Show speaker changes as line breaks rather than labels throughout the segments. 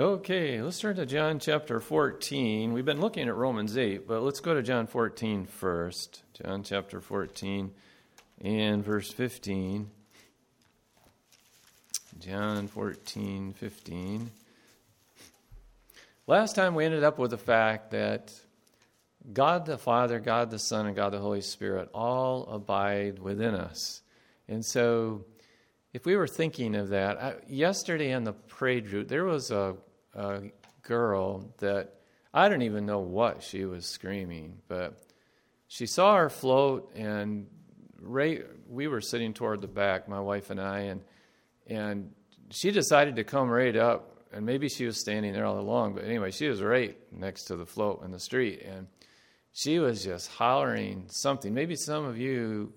Okay, let's turn to John chapter 14. We've been looking at Romans 8, but let's go to John 14 first. John chapter 14 and verse 15. John 14, 15. Last time we ended up with the fact that God the Father, God the Son, and God the Holy Spirit all abide within us. And so, if we were thinking of that, I, yesterday in the parade route, there was a a girl that I don't even know what she was screaming, but she saw her float, and right, we were sitting toward the back, my wife and I, and and she decided to come right up, and maybe she was standing there all along, but anyway, she was right next to the float in the street, and she was just hollering something. Maybe some of you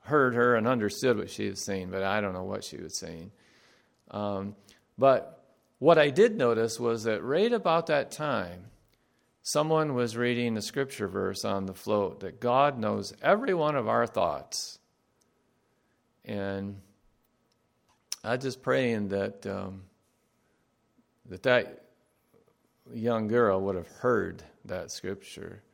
heard her and understood what she was saying, but I don't know what she was saying. Um, but what I did notice was that right about that time, someone was reading a scripture verse on the float that God knows every one of our thoughts. And I just praying that um, that that young girl would have heard that scripture.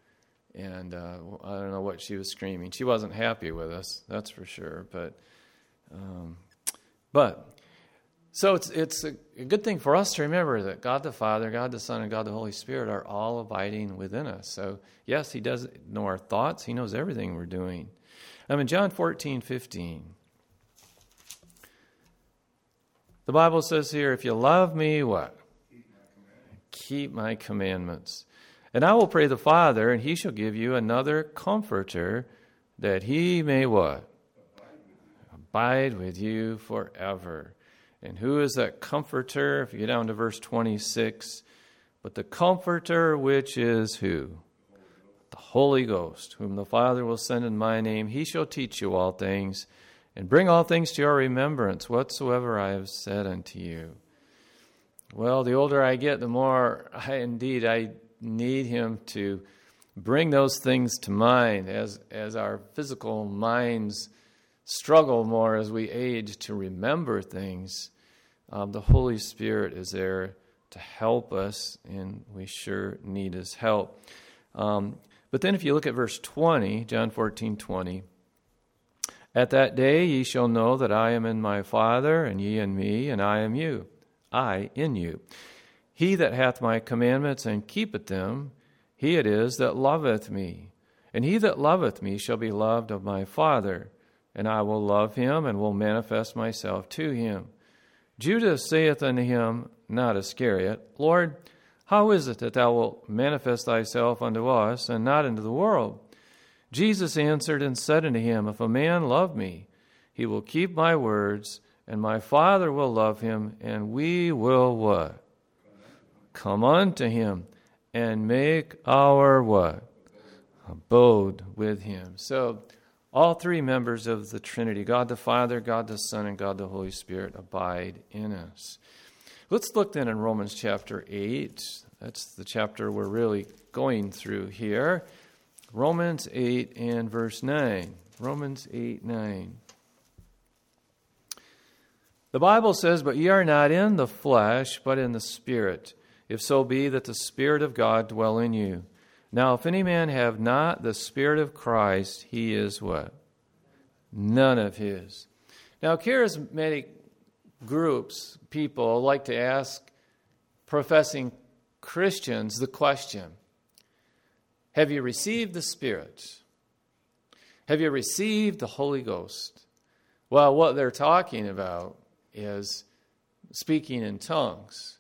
And uh, I don't know what she was screaming. She wasn't happy with us, that's for sure. But, um, but so it's, it's a, a good thing for us to remember that God the Father, God the Son, and God the Holy Spirit are all abiding within us. So, yes, He does know our thoughts, He knows everything we're doing. I'm in John 14, 15. The Bible says here, if you love me, what? Keep my commandments. And I will pray the Father, and he shall give you another comforter, that he may what? Abide with you forever. And who is that comforter? If you get down to verse 26, but the comforter which is who? The Holy Ghost, whom the Father will send in my name, he shall teach you all things and bring all things to your remembrance whatsoever I have said unto you. Well, the older I get, the more I indeed I need him to bring those things to mind as as our physical minds struggle more as we age to remember things, um, the Holy Spirit is there to help us, and we sure need His help. Um, but then, if you look at verse 20, John 14 20, at that day ye shall know that I am in my Father, and ye in me, and I am you, I in you. He that hath my commandments and keepeth them, he it is that loveth me. And he that loveth me shall be loved of my Father and I will love him and will manifest myself to him. Judas saith unto him, not Iscariot, Lord, how is it that thou wilt manifest thyself unto us and not unto the world? Jesus answered and said unto him, If a man love me, he will keep my words, and my Father will love him, and we will what? Come unto him and make our what? Abode with him. So all three members of the Trinity, God the Father, God the Son, and God the Holy Spirit, abide in us. Let's look then in Romans chapter 8. That's the chapter we're really going through here. Romans 8 and verse 9. Romans 8 9. The Bible says, But ye are not in the flesh, but in the Spirit, if so be that the Spirit of God dwell in you. Now, if any man have not the Spirit of Christ, he is what? None of his. Now, charismatic groups, people like to ask professing Christians the question Have you received the Spirit? Have you received the Holy Ghost? Well, what they're talking about is speaking in tongues.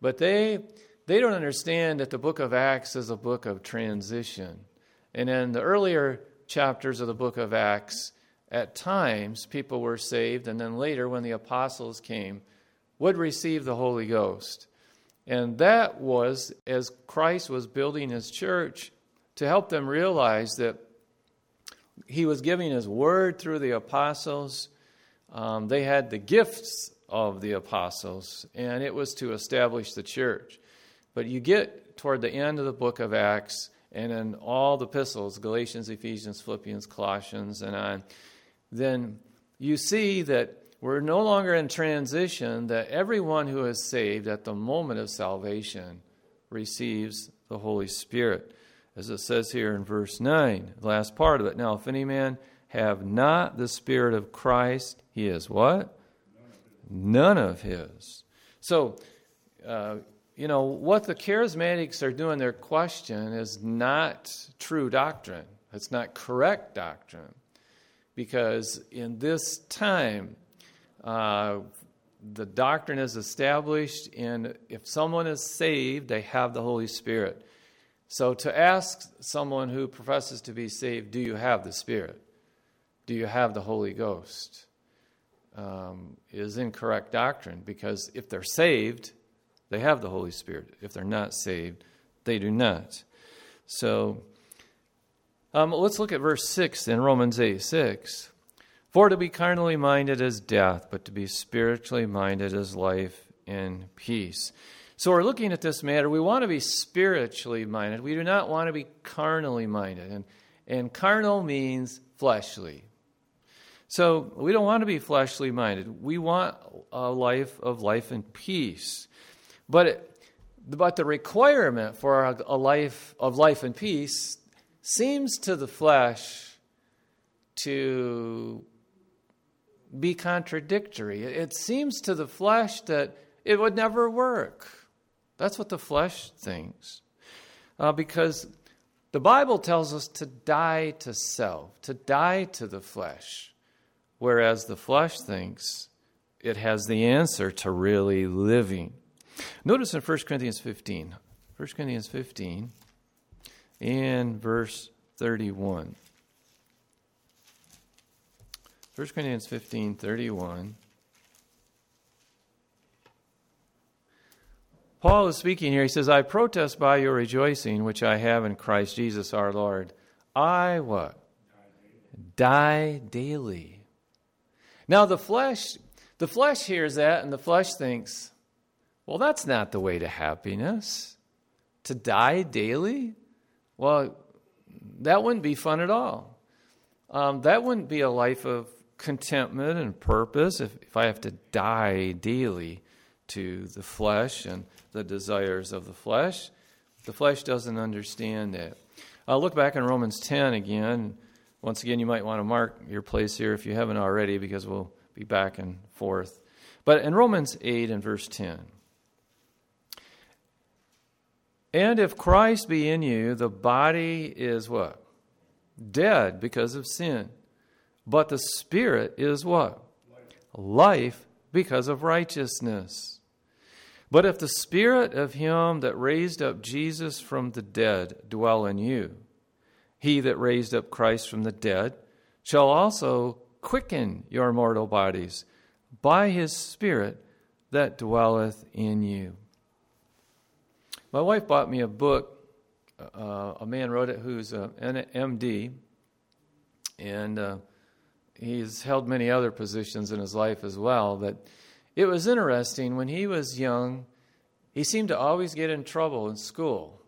But they they don't understand that the book of Acts is a book of transition. And in the earlier chapters of the book of Acts, at times people were saved, and then later, when the apostles came, would receive the Holy Ghost. And that was as Christ was building his church to help them realize that he was giving his word through the apostles. Um, they had the gifts of the apostles, and it was to establish the church. But you get toward the end of the book of Acts, and in all the epistles Galatians, Ephesians, Philippians, Colossians, and on then you see that we're no longer in transition, that everyone who is saved at the moment of salvation receives the Holy Spirit. As it says here in verse 9, the last part of it. Now, if any man have not the Spirit of Christ, he is what? None of his. So, uh, you know, what the charismatics are doing, their question is not true doctrine. It's not correct doctrine. Because in this time, uh, the doctrine is established, and if someone is saved, they have the Holy Spirit. So to ask someone who professes to be saved, do you have the Spirit? Do you have the Holy Ghost? Um, is incorrect doctrine because if they're saved, they have the Holy Spirit. If they're not saved, they do not. So um, let's look at verse 6 in Romans 8 6. For to be carnally minded is death, but to be spiritually minded is life and peace. So we're looking at this matter. We want to be spiritually minded. We do not want to be carnally minded. And, and carnal means fleshly. So we don't want to be fleshly minded. We want a life of life and peace. But, it, but the requirement for a, life of life and peace seems to the flesh to be contradictory. It seems to the flesh that it would never work. That's what the flesh thinks. Uh, because the Bible tells us to die to self, to die to the flesh, whereas the flesh thinks it has the answer to really living. Notice in 1 Corinthians 15, 1 Corinthians 15, in verse 31. 1 Corinthians 15 31. Paul is speaking here. He says, I protest by your rejoicing, which I have in Christ Jesus our Lord. I what? Die daily. Now the flesh, the flesh hears that and the flesh thinks, well, that's not the way to happiness. To die daily? Well, that wouldn't be fun at all. Um, that wouldn't be a life of contentment and purpose if, if I have to die daily to the flesh and the desires of the flesh. The flesh doesn't understand that. I'll look back in Romans 10 again. Once again, you might want to mark your place here if you haven't already, because we'll be back and forth. But in Romans 8 and verse 10, and if Christ be in you, the body is what? Dead because of sin. But the Spirit is what? Life because of righteousness. But if the Spirit of Him that raised up Jesus from the dead dwell in you, He that raised up Christ from the dead shall also quicken your mortal bodies by His Spirit that dwelleth in you. My wife bought me a book. Uh, a man wrote it who's an MD, and uh, he's held many other positions in his life as well. But it was interesting when he was young, he seemed to always get in trouble in school.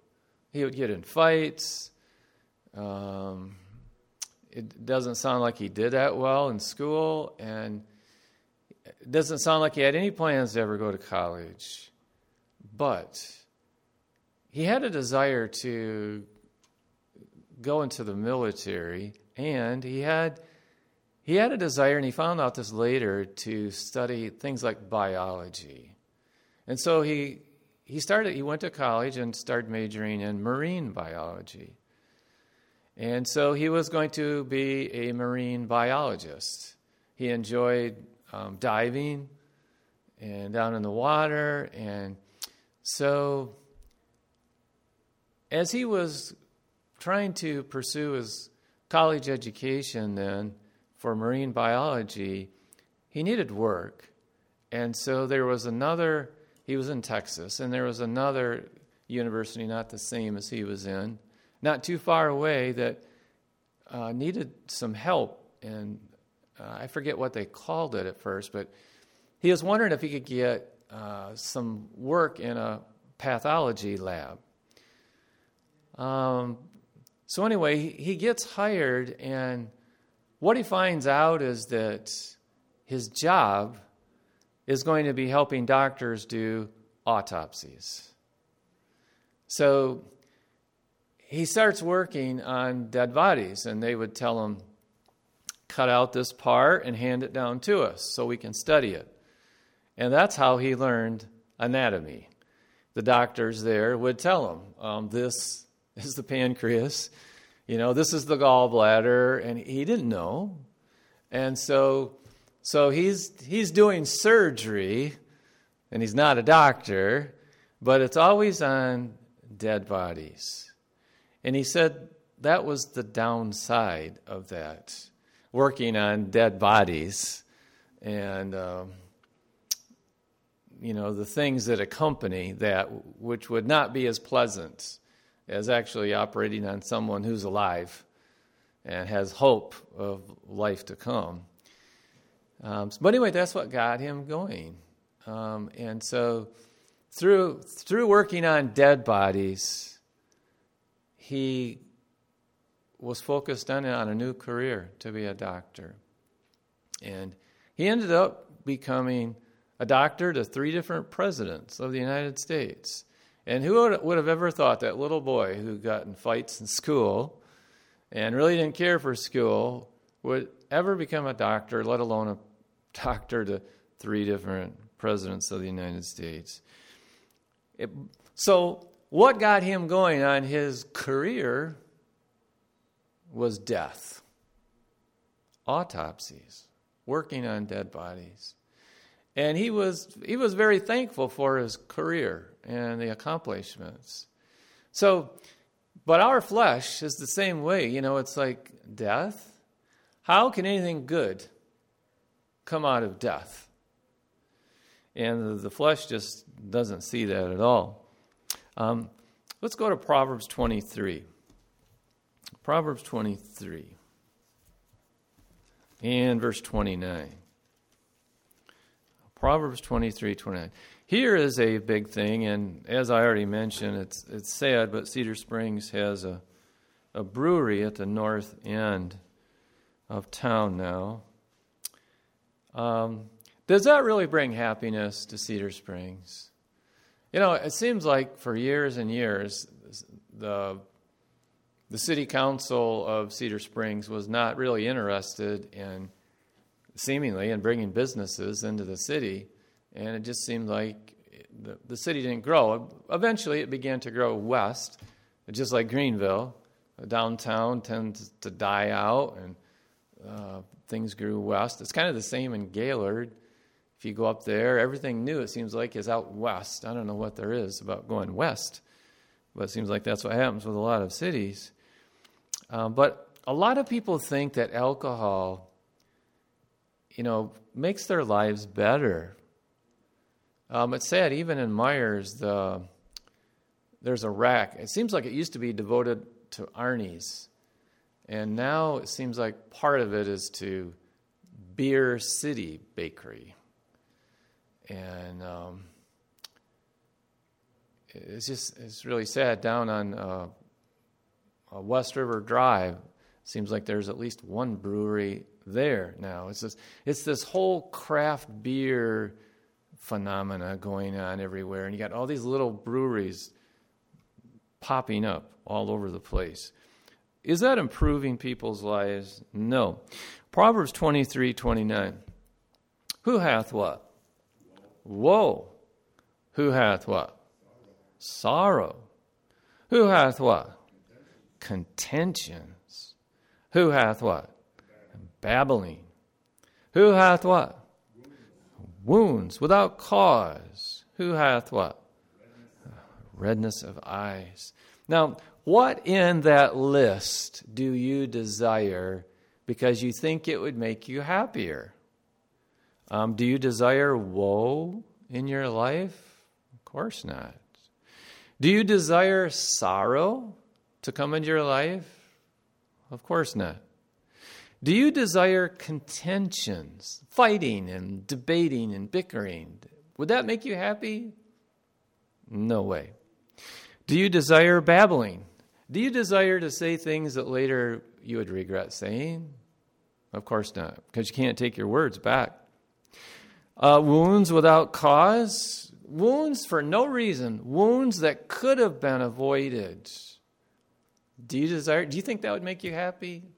He would get in fights. Um, it doesn't sound like he did that well in school, and it doesn't sound like he had any plans to ever go to college. But he had a desire to go into the military, and he had he had a desire, and he found out this later, to study things like biology. And so he, he started, he went to college and started majoring in marine biology. And so he was going to be a marine biologist. He enjoyed um, diving and down in the water. And so, as he was trying to pursue his college education, then for marine biology, he needed work. And so there was another, he was in Texas, and there was another university, not the same as he was in, not too far away, that uh, needed some help. And uh, I forget what they called it at first, but he was wondering if he could get uh, some work in a pathology lab. Um, so, anyway, he, gets hired and what he finds out is that his job is going to be helping doctors do autopsies. So he starts working on dead bodies, and they would tell him, cut out this part and hand it down to us so we can study it. And that's how he learned anatomy. The doctors there would tell him, um, this is the pancreas, you know, this is the gallbladder, and he didn't know. And so, so he's, he's doing surgery, and he's not a doctor, but it's always on dead bodies. And he said that was the downside of that, working on dead bodies and, um, you know, the things that accompany that, which would not be as pleasant as actually operating on someone who's alive and has hope of life to come. Um, but anyway, that's what got him going. Um, and so through, through working on dead bodies, he was focused on, on a new career to be a doctor. And he ended up becoming a doctor to three different presidents of the United States. And who would, have ever thought that little boy who got in fights in school and really didn't care for school would ever become a doctor, let alone a doctor to three different presidents of the United States? It, so what got him going on his career was death, autopsies, working on dead bodies. And he was, he was very thankful for his career and the accomplishments. So, but our flesh is the same way. You know, it's like death. How can anything good come out of death? And the flesh just doesn't see that at all. Um, let's go to Proverbs 23. Proverbs 23 and verse 29. Proverbs 23, 29. Here is a big thing, and as I already mentioned, it's, it's sad, but Cedar Springs has a, a brewery at the north end of town now. Um, does that really bring happiness to Cedar Springs? You know, it seems like for years and years, the the city council of Cedar Springs was not really interested in seemingly and bringing businesses into the city, and it just seemed like the, the city didn't grow. Eventually, it began to grow west, just like Greenville. Downtown tends to die out, and uh, things grew west. It's kind of the same in Gaylord. If you go up there, everything new, it seems like, is out west. I don't know what there is about going west, but it seems like that's what happens with a lot of cities. Um, but a lot of people think that alcohol, you know, makes their lives better. Um, it's sad, even in Meijer's, the, there's a rack. It seems like it used to be devoted to Arnie's. And now it seems like part of it is to Beer City Bakery and um, it's just it's really sad. Down on uh, uh, West River Drive, seems like there's at least one brewery there now. It's this it's this whole craft beer phenomena going on everywhere, and you got all these little breweries popping up all over the place. Is that improving people's lives? No. Proverbs 23 29. Who hath what? Woe. Who hath what? Sorrow. Who hath what? Contentions. Who hath what? Babbling. Who hath what? Wounds without cause. Who hath what? Redness of eyes. Now, what in that list do you desire because you think it would make you happier? Um, do you desire woe in your life? Of course not. Do you desire sorrow to come into your life? Of course not. Do you desire contentions, fighting and debating and bickering? Would that make you happy? No way. Do you desire babbling? Do you desire to say things that later you would regret saying? Of course not, because you can't take your words back Uh, wounds without cause, wounds for no reason, wounds that could have been avoided. Do you desire? Do you think that would make you happy?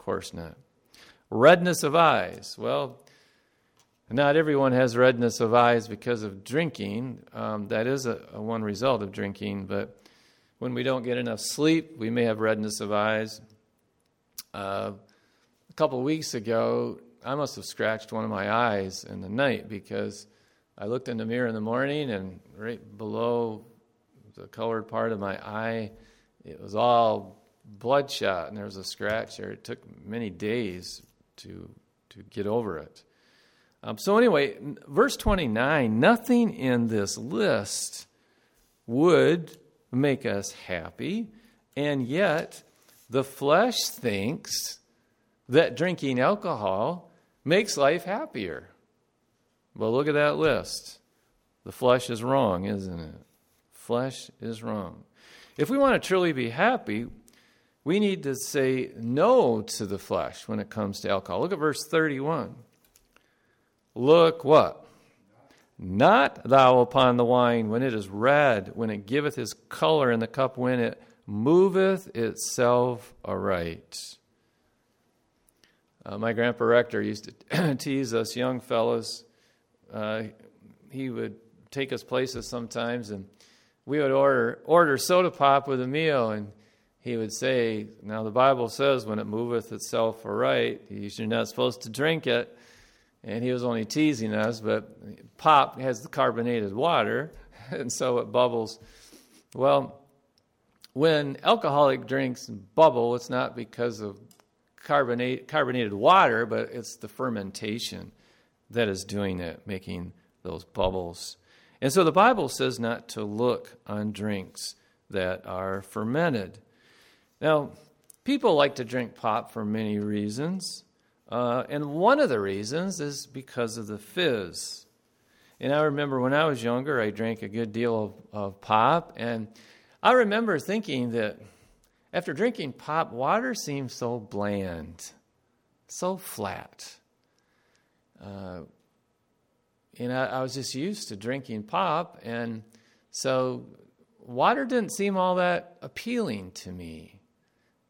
Course not. Redness of eyes. Well, not everyone has redness of eyes because of drinking. Um, that is a, a, one result of drinking, but when we don't get enough sleep, we may have redness of eyes. Uh, a couple weeks ago, I must have scratched one of my eyes in the night because I looked in the mirror in the morning and right below the colored part of my eye, it was all bloodshot and there was a scratch there. It took many days to to get over it. Um, so anyway, verse 29, nothing in this list would make us happy, and yet the flesh thinks that drinking alcohol makes life happier. Well, look at that list. The flesh is wrong, isn't it? Flesh is wrong. If we want to truly be happy, we need to say no to the flesh when it comes to alcohol. Look at verse 31. Look what? Not thou upon the wine when it is red, when it giveth his color in the cup, when it moveth itself aright. Uh, my grandpa rector used to tease us young fellows. Uh, he would take us places sometimes, and we would order order soda pop with a meal, and he would say, Now the Bible says, when it moveth itself aright, you're not supposed to drink it. And he was only teasing us, but pop has the carbonated water, and so it bubbles. Well, when alcoholic drinks bubble, it's not because of carbonate, carbonated water, but it's the fermentation that is doing it, making those bubbles. And so the Bible says not to look on drinks that are fermented. Now, people like to drink pop for many reasons. Uh, and one of the reasons is because of the fizz. And I remember when I was younger, I drank a good deal of, of pop. And I remember thinking that after drinking pop, water seemed so bland, so flat. Uh, and I, I was just used to drinking pop. And so water didn't seem all that appealing to me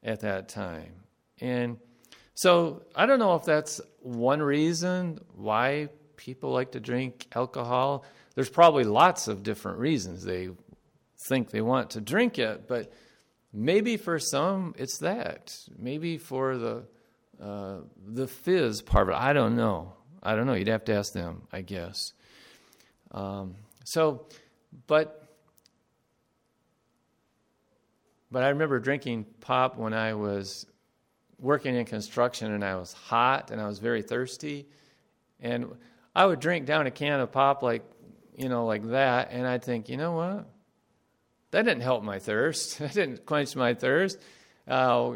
at that time. And so I don't know if that's one reason why people like to drink alcohol. There's probably lots of different reasons they think they want to drink it, but maybe for some it's that. Maybe for the uh, the fizz part of it. I don't know. I don't know. You'd have to ask them, I guess. Um, so, but But I remember drinking pop when I was working in construction and I was hot and I was very thirsty. And I would drink down a can of pop like, you know, like that. And I'd think, you know what? That didn't help my thirst. That didn't quench my thirst. Uh,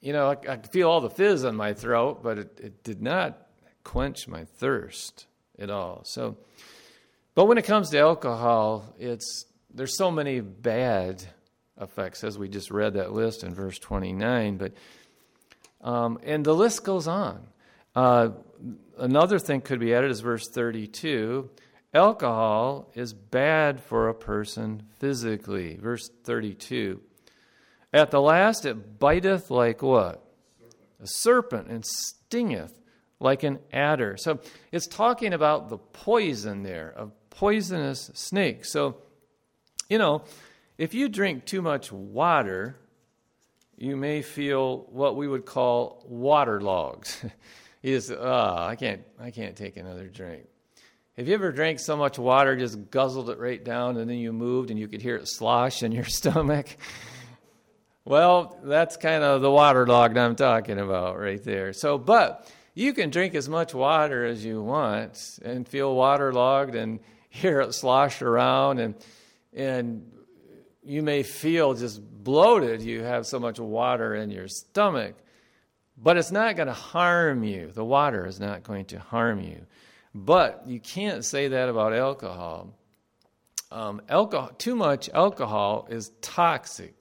you know, I, I, could feel all the fizz on my throat, but it, it did not quench my thirst at all. So, but when it comes to alcohol, it's there's so many bad effects, as we just read that list in verse 29. But um, and the list goes on. Uh, another thing could be added is verse 32. Alcohol is bad for a person physically. Verse 32. At the last it biteth like what? A serpent and stingeth like an adder. So it's talking about the poison there of poisonous snakes. So, you know, if you drink too much water, you may feel what we would call waterlogged. is ah, oh, I can't I can't take another drink. Have you ever drank so much water, just guzzled it right down, and then you moved and you could hear it slosh in your stomach? well, that's kind of the waterlogged I'm talking about right there. So, but you can drink as much water as you want and feel waterlogged and hear it slosh around and and you may feel just bloated, you have so much water in your stomach, but it's not going to harm you. The water is not going to harm you. But you can't say that about alcohol. Um, alcohol too much alcohol is toxic.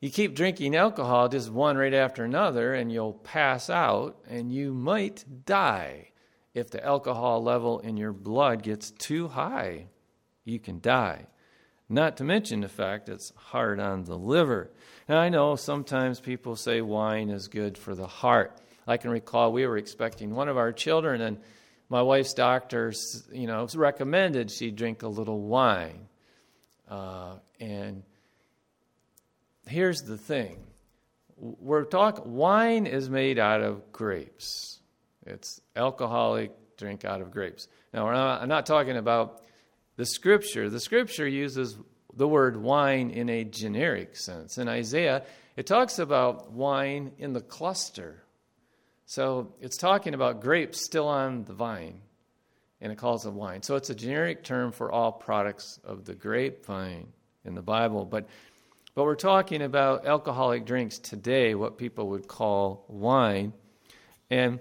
You keep drinking alcohol, just one right after another, and you'll pass out and you might die if the alcohol level in your blood gets too high, you can die. Not to mention the fact it's hard on the liver. Now, I know sometimes people say wine is good for the heart. I can recall we were expecting one of our children, and my wife's doctor, you know, recommended she drink a little wine. Uh, and here's the thing: we're talking wine is made out of grapes. It's alcoholic drink out of grapes. Now, I'm not talking about the scripture. The scripture uses the word wine in a generic sense. In Isaiah, it talks about wine in the cluster. So it's talking about grapes still on the vine, and it calls it wine. So it's a generic term for all products of the grapevine in the Bible. But, but we're talking about alcoholic drinks today, what people would call wine. And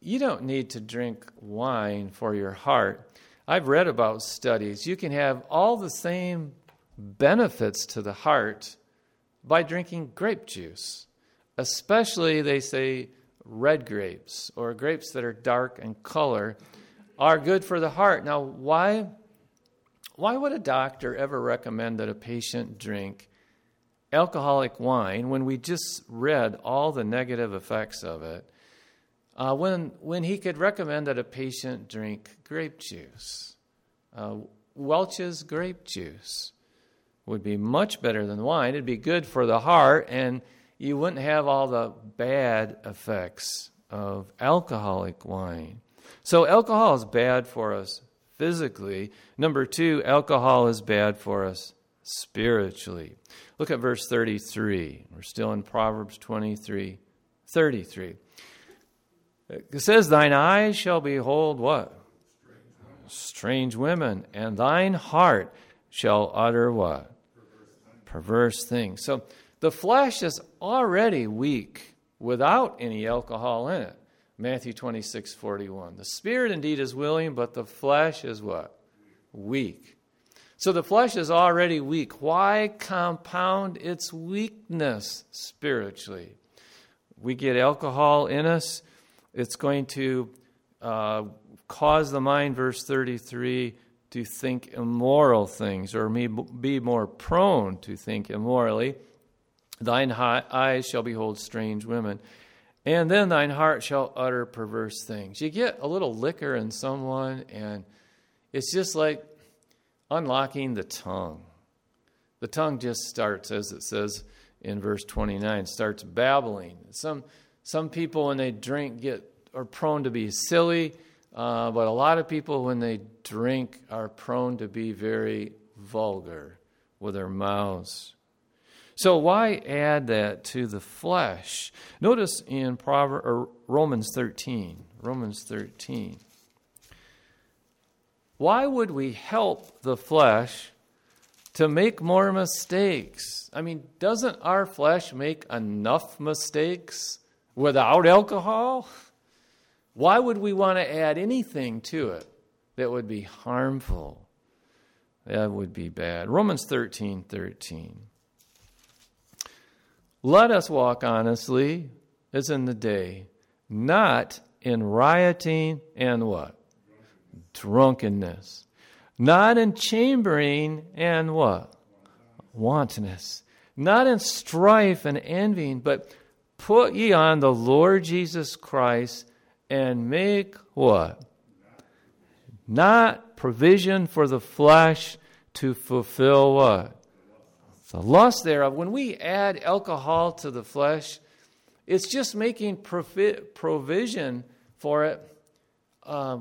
you don't need to drink wine for your heart. I've read about studies. You can have all the same benefits to the heart by drinking grape juice, especially, they say, red grapes or grapes that are dark in color are good for the heart. Now, why, why would a doctor ever recommend that a patient drink alcoholic wine when we just read all the negative effects of it? Uh, when, when he could recommend that a patient drink grape juice. Uh, Welch's grape juice would be much better than wine. It'd be good for the heart, and you wouldn't have all the bad effects of alcoholic wine. So, alcohol is bad for us physically. Number two, alcohol is bad for us spiritually. Look at verse 33. We're still in Proverbs 23 33. It says, Thine eyes shall behold what? Strange women, and thine heart shall utter what? Perverse things. So the flesh is already weak without any alcohol in it. Matthew 26, 41. The spirit indeed is willing, but the flesh is what? Weak. So the flesh is already weak. Why compound its weakness spiritually? We get alcohol in us it's going to uh, cause the mind, verse 33, to think immoral things or be more prone to think immorally. Thine eyes shall behold strange women, and then thine heart shall utter perverse things. You get a little liquor in someone, and it's just like unlocking the tongue. The tongue just starts, as it says in verse 29, starts babbling. Some some people, when they drink, get are prone to be silly, uh, but a lot of people, when they drink, are prone to be very vulgar with their mouths. So why add that to the flesh? Notice in Proverbs, or Romans 13. Romans 13. Why would we help the flesh to make more mistakes? I mean, doesn't our flesh make enough mistakes? Without alcohol? Why would we want to add anything to it that would be harmful? That would be bad. Romans 13 13. Let us walk honestly as in the day, not in rioting and what? Drunkenness. Not in chambering and what? Wantonness. Not in strife and envying, but Put ye on the Lord Jesus Christ and make what? Not provision for the flesh to fulfill what? The lust thereof. When we add alcohol to the flesh, it's just making provision for it uh,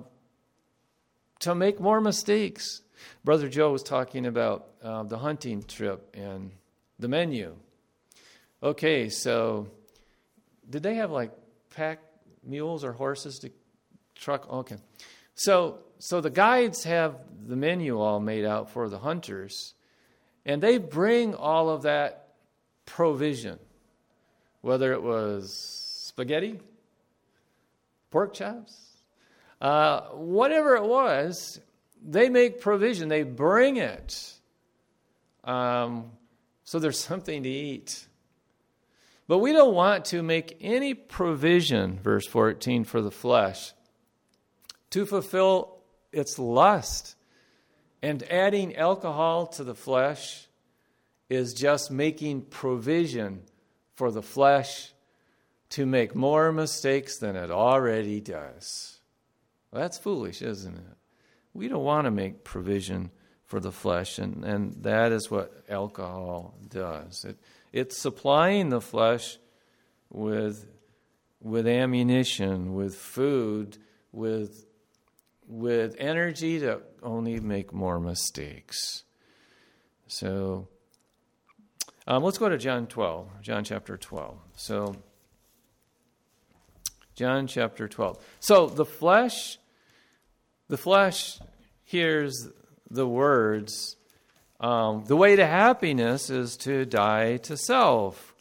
to make more mistakes. Brother Joe was talking about uh, the hunting trip and the menu. Okay, so did they have like pack mules or horses to truck? Okay. So, so the guides have the menu all made out for the hunters, and they bring all of that provision, whether it was spaghetti, pork chops, uh, whatever it was, they make provision. They bring it. Um, so there's something to eat. But we don't want to make any provision, verse 14, for the flesh to fulfill its lust. And adding alcohol to the flesh is just making provision for the flesh to make more mistakes than it already does. Well, that's foolish, isn't it? We don't want to make provision for the flesh, and, and that is what alcohol does. It, it's supplying the flesh with, with ammunition, with food, with, with energy to only make more mistakes. So um, let's go to John 12, John chapter 12. So, John chapter 12. So the flesh, the flesh hears the words, um, the way to happiness is to die to self.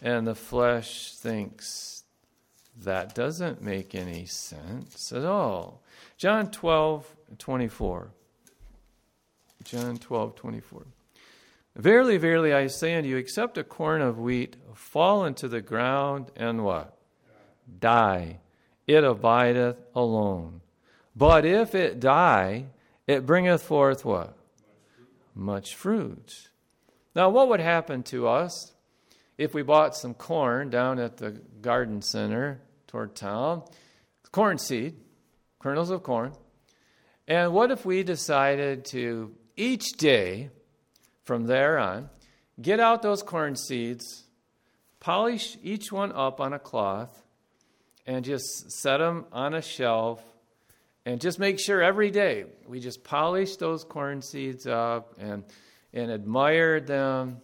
And the flesh thinks that doesn't make any sense at all. John 12, 24. John 12, 24. Verily, verily, I say unto you, except a corn of wheat fall into the ground and what? Die. It abideth alone. But if it die, it bringeth forth what? Much fruit. Now, what would happen to us if we bought some corn down at the garden center toward town? Corn seed, kernels of corn. And what if we decided to each day from there on, get out those corn seeds, polish each one up on a cloth, and just set them on a shelf. And just make sure every day we just polish those corn seeds up and, and admire them.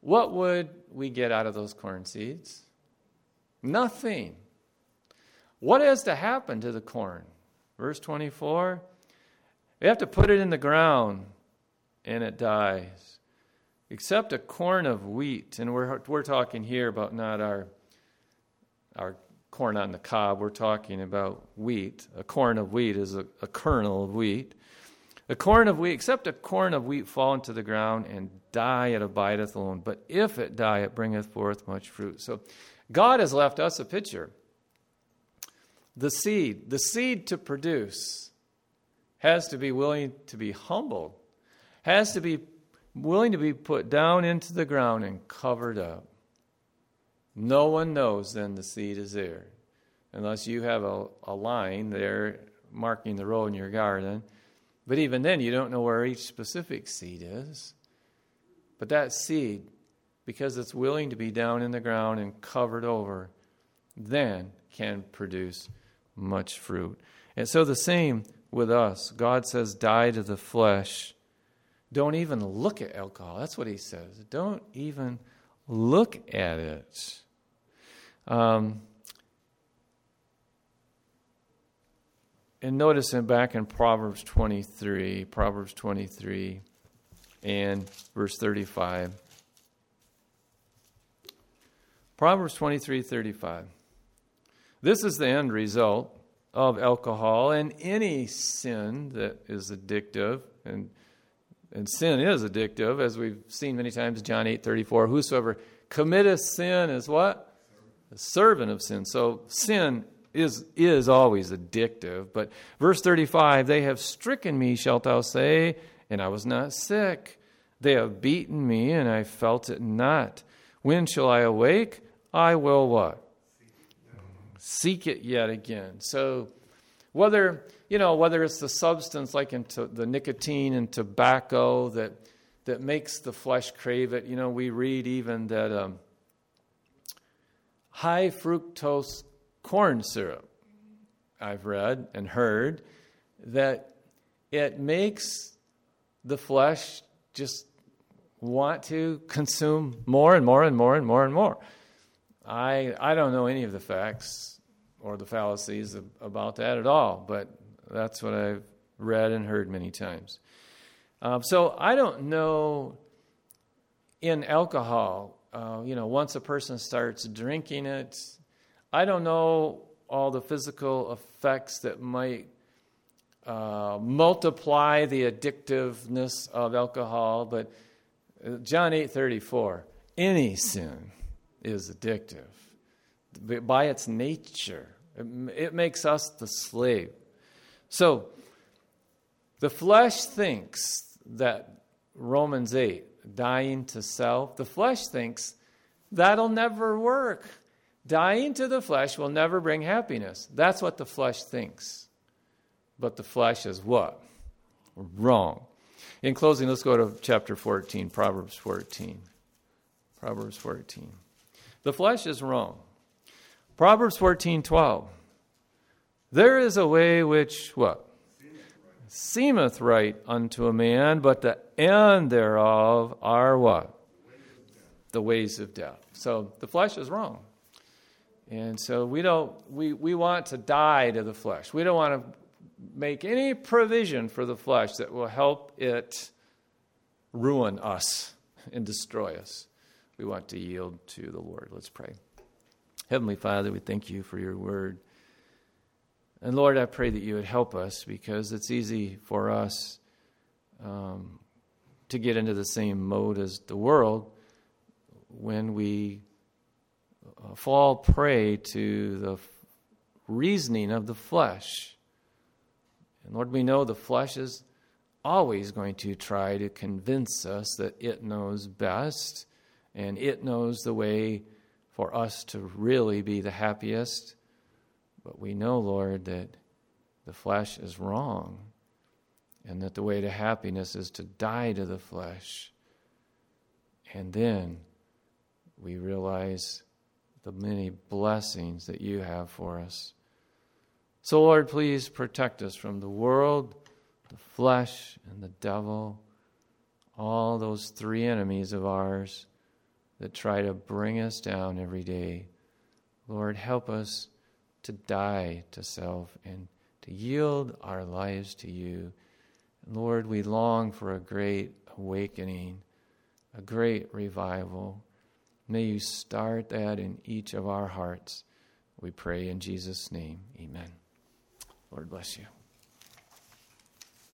What would we get out of those corn seeds? Nothing. What has to happen to the corn? Verse 24 we have to put it in the ground and it dies except a corn of wheat. And we're, we're talking here about not our, our corn on the cob, we're talking about wheat. A corn of wheat is a, a kernel of wheat. A corn of wheat, except a corn of wheat fall into the ground and die, it abideth alone. But if it die, it bringeth forth much fruit. So God has left us a picture. The seed, the seed to produce, has to be willing to be humbled, has to be willing to be put down into the ground and covered up. No one knows then the seed is there, unless you have a, a line there marking the row in your garden. But even then, you don't know where each specific seed is. But that seed, because it's willing to be down in the ground and covered over, then can produce much fruit. And so the same with us. God says, die to the flesh don't even look at alcohol. That's what he says. Don't even look at it. Um, and notice in back in Proverbs 23, Proverbs 23 and verse 35. Proverbs 23 35. This is the end result of alcohol and any sin that is addictive and and sin is addictive, as we've seen many times, John 8 34. Whosoever committeth sin is what? A servant of sin. So sin is, is always addictive. But verse 35 They have stricken me, shalt thou say, and I was not sick. They have beaten me, and I felt it not. When shall I awake? I will what? Seek it yet again. So whether you know, whether it's the substance like into the nicotine and tobacco that that makes the flesh crave it. You know, we read even that um, high fructose corn syrup. I've read and heard that it makes the flesh just want to consume more and more and more and more and more. I I don't know any of the facts or the fallacies about that at all, but that's what I've read and heard many times. Um, so I don't know in alcohol, uh, you know, once a person starts drinking it, I don't know all the physical effects that might uh, multiply the addictiveness of alcohol, but uh, John 8:34, any sin is addictive by its nature. It, it makes us the slave So, the flesh thinks that Romans 8, dying to self, the flesh thinks that'll never work. Dying to the flesh will never bring happiness. That's what the flesh thinks. But the flesh is what? Wrong. In closing, let's go to chapter 14, Proverbs 14. Proverbs 14. The flesh is wrong. Proverbs 14, 12. There is a way which, what? Seemeth right unto a man, but the end thereof are what? The ways of death. So the flesh is wrong. And so we don't we, we want to die to the flesh. We don't want to make any provision for the flesh that will help it ruin us and destroy us. We want to yield to the Lord. Let's pray. Heavenly Father, we thank you for your word. And Lord, I pray that you would help us because it's easy for us um, to get into the same mode as the world when we uh, fall prey to the reasoning of the flesh. And Lord, we know the flesh is always going to try to convince us that it knows best and it knows the way for us to really be the happiest but we know, Lord, that the flesh is wrong and that the way to happiness is to die to the flesh. And then we realize the many blessings that you have for us. So, Lord, please protect us from the world, the flesh, and the devil, all those three enemies of ours that try to bring us down every day. Lord, help us to die to self and to yield our lives to you. Lord, we long for a great awakening, a great revival. May you start that in each of our hearts. We pray in Jesus' name. Amen. Lord bless you.